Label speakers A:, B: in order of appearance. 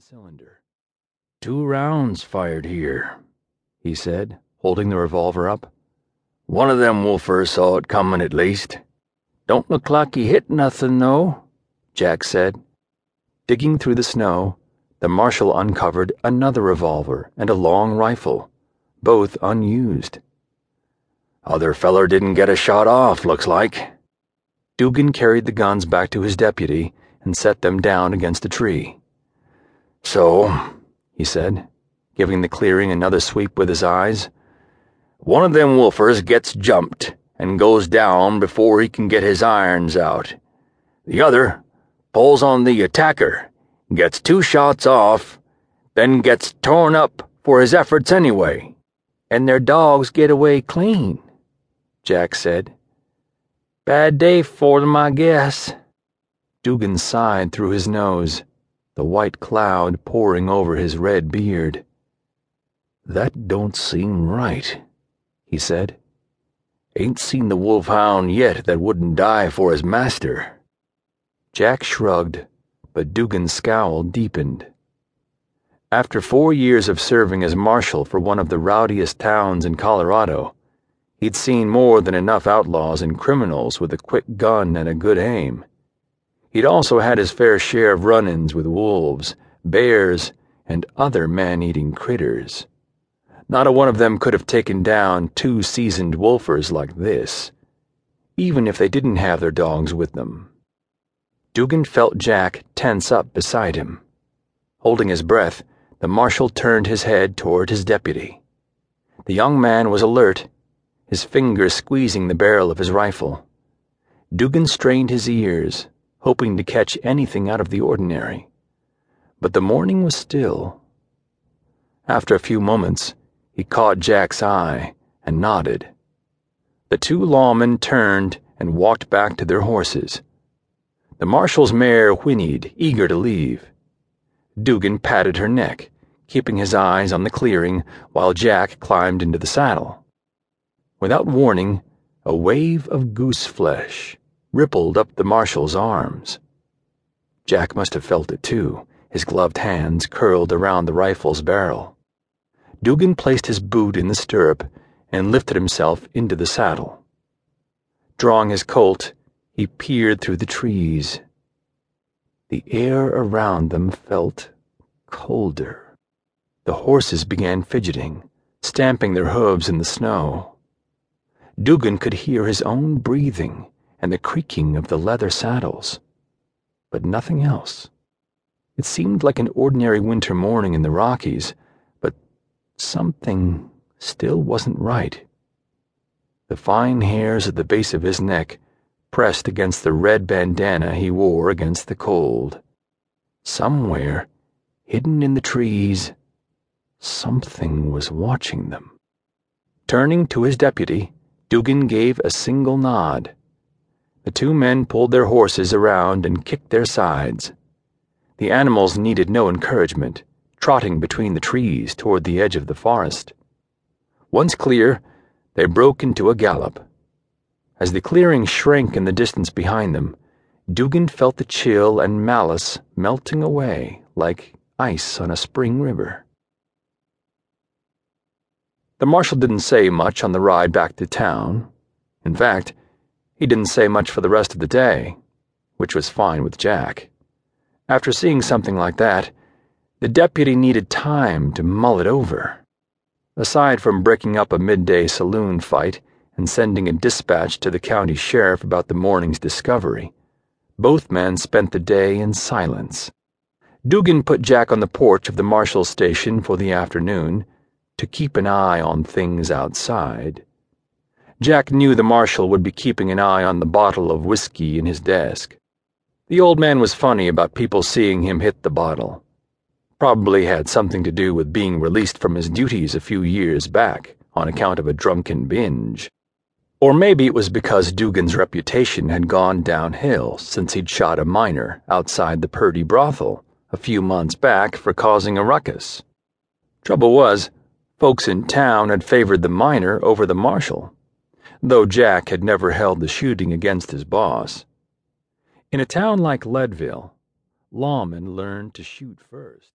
A: the cylinder. Two rounds fired here, he said, holding the revolver up.
B: One of them wolfers saw it comin' at least. Don't look like he hit nothing, though, Jack said.
A: Digging through the snow, the marshal uncovered another revolver and a long rifle, both unused.
B: Other feller didn't get a shot off, looks like.
A: Dugan carried the guns back to his deputy and set them down against a tree.
B: So,
A: he said, giving the clearing another sweep with his eyes,
B: one of them wolfers gets jumped and goes down before he can get his irons out. The other pulls on the attacker, gets two shots off, then gets torn up for his efforts anyway.
C: And their dogs get away clean, Jack said. Bad day for them, I guess.
A: Dugan sighed through his nose the white cloud pouring over his red beard.
B: That don't seem right, he said. Ain't seen the wolfhound yet that wouldn't die for his master.
A: Jack shrugged, but Dugan's scowl deepened. After four years of serving as marshal for one of the rowdiest towns in Colorado, he'd seen more than enough outlaws and criminals with a quick gun and a good aim. He'd also had his fair share of run ins with wolves, bears, and other man eating critters. Not a one of them could have taken down two seasoned wolfers like this, even if they didn't have their dogs with them. Dugan felt Jack tense up beside him. Holding his breath, the marshal turned his head toward his deputy. The young man was alert, his fingers squeezing the barrel of his rifle. Dugan strained his ears hoping to catch anything out of the ordinary. But the morning was still. After a few moments, he caught Jack's eye and nodded. The two lawmen turned and walked back to their horses. The marshal's mare whinnied, eager to leave. Dugan patted her neck, keeping his eyes on the clearing while Jack climbed into the saddle. Without warning, a wave of goose flesh rippled up the marshal's arms. Jack must have felt it too, his gloved hands curled around the rifle's barrel. Dugan placed his boot in the stirrup and lifted himself into the saddle. Drawing his Colt, he peered through the trees. The air around them felt colder. The horses began fidgeting, stamping their hooves in the snow. Dugan could hear his own breathing and the creaking of the leather saddles, but nothing else. It seemed like an ordinary winter morning in the Rockies, but something still wasn't right. The fine hairs at the base of his neck pressed against the red bandana he wore against the cold. Somewhere, hidden in the trees, something was watching them. Turning to his deputy, Dugan gave a single nod. The two men pulled their horses around and kicked their sides. The animals needed no encouragement, trotting between the trees toward the edge of the forest. Once clear, they broke into a gallop. As the clearing shrank in the distance behind them, Dugan felt the chill and malice melting away like ice on a spring river. The marshal didn't say much on the ride back to town. In fact, he didn't say much for the rest of the day, which was fine with Jack. After seeing something like that, the deputy needed time to mull it over. Aside from breaking up a midday saloon fight and sending a dispatch to the county sheriff about the morning's discovery, both men spent the day in silence. Dugan put Jack on the porch of the marshal's station for the afternoon to keep an eye on things outside. Jack knew the marshal would be keeping an eye on the bottle of whiskey in his desk. The old man was funny about people seeing him hit the bottle. Probably had something to do with being released from his duties a few years back on account of a drunken binge. Or maybe it was because Dugan's reputation had gone downhill since he'd shot a miner outside the Purdy brothel a few months back for causing a ruckus. Trouble was, folks in town had favored the miner over the marshal though Jack had never held the shooting against his boss. In a town like Leadville, lawmen learned to shoot first.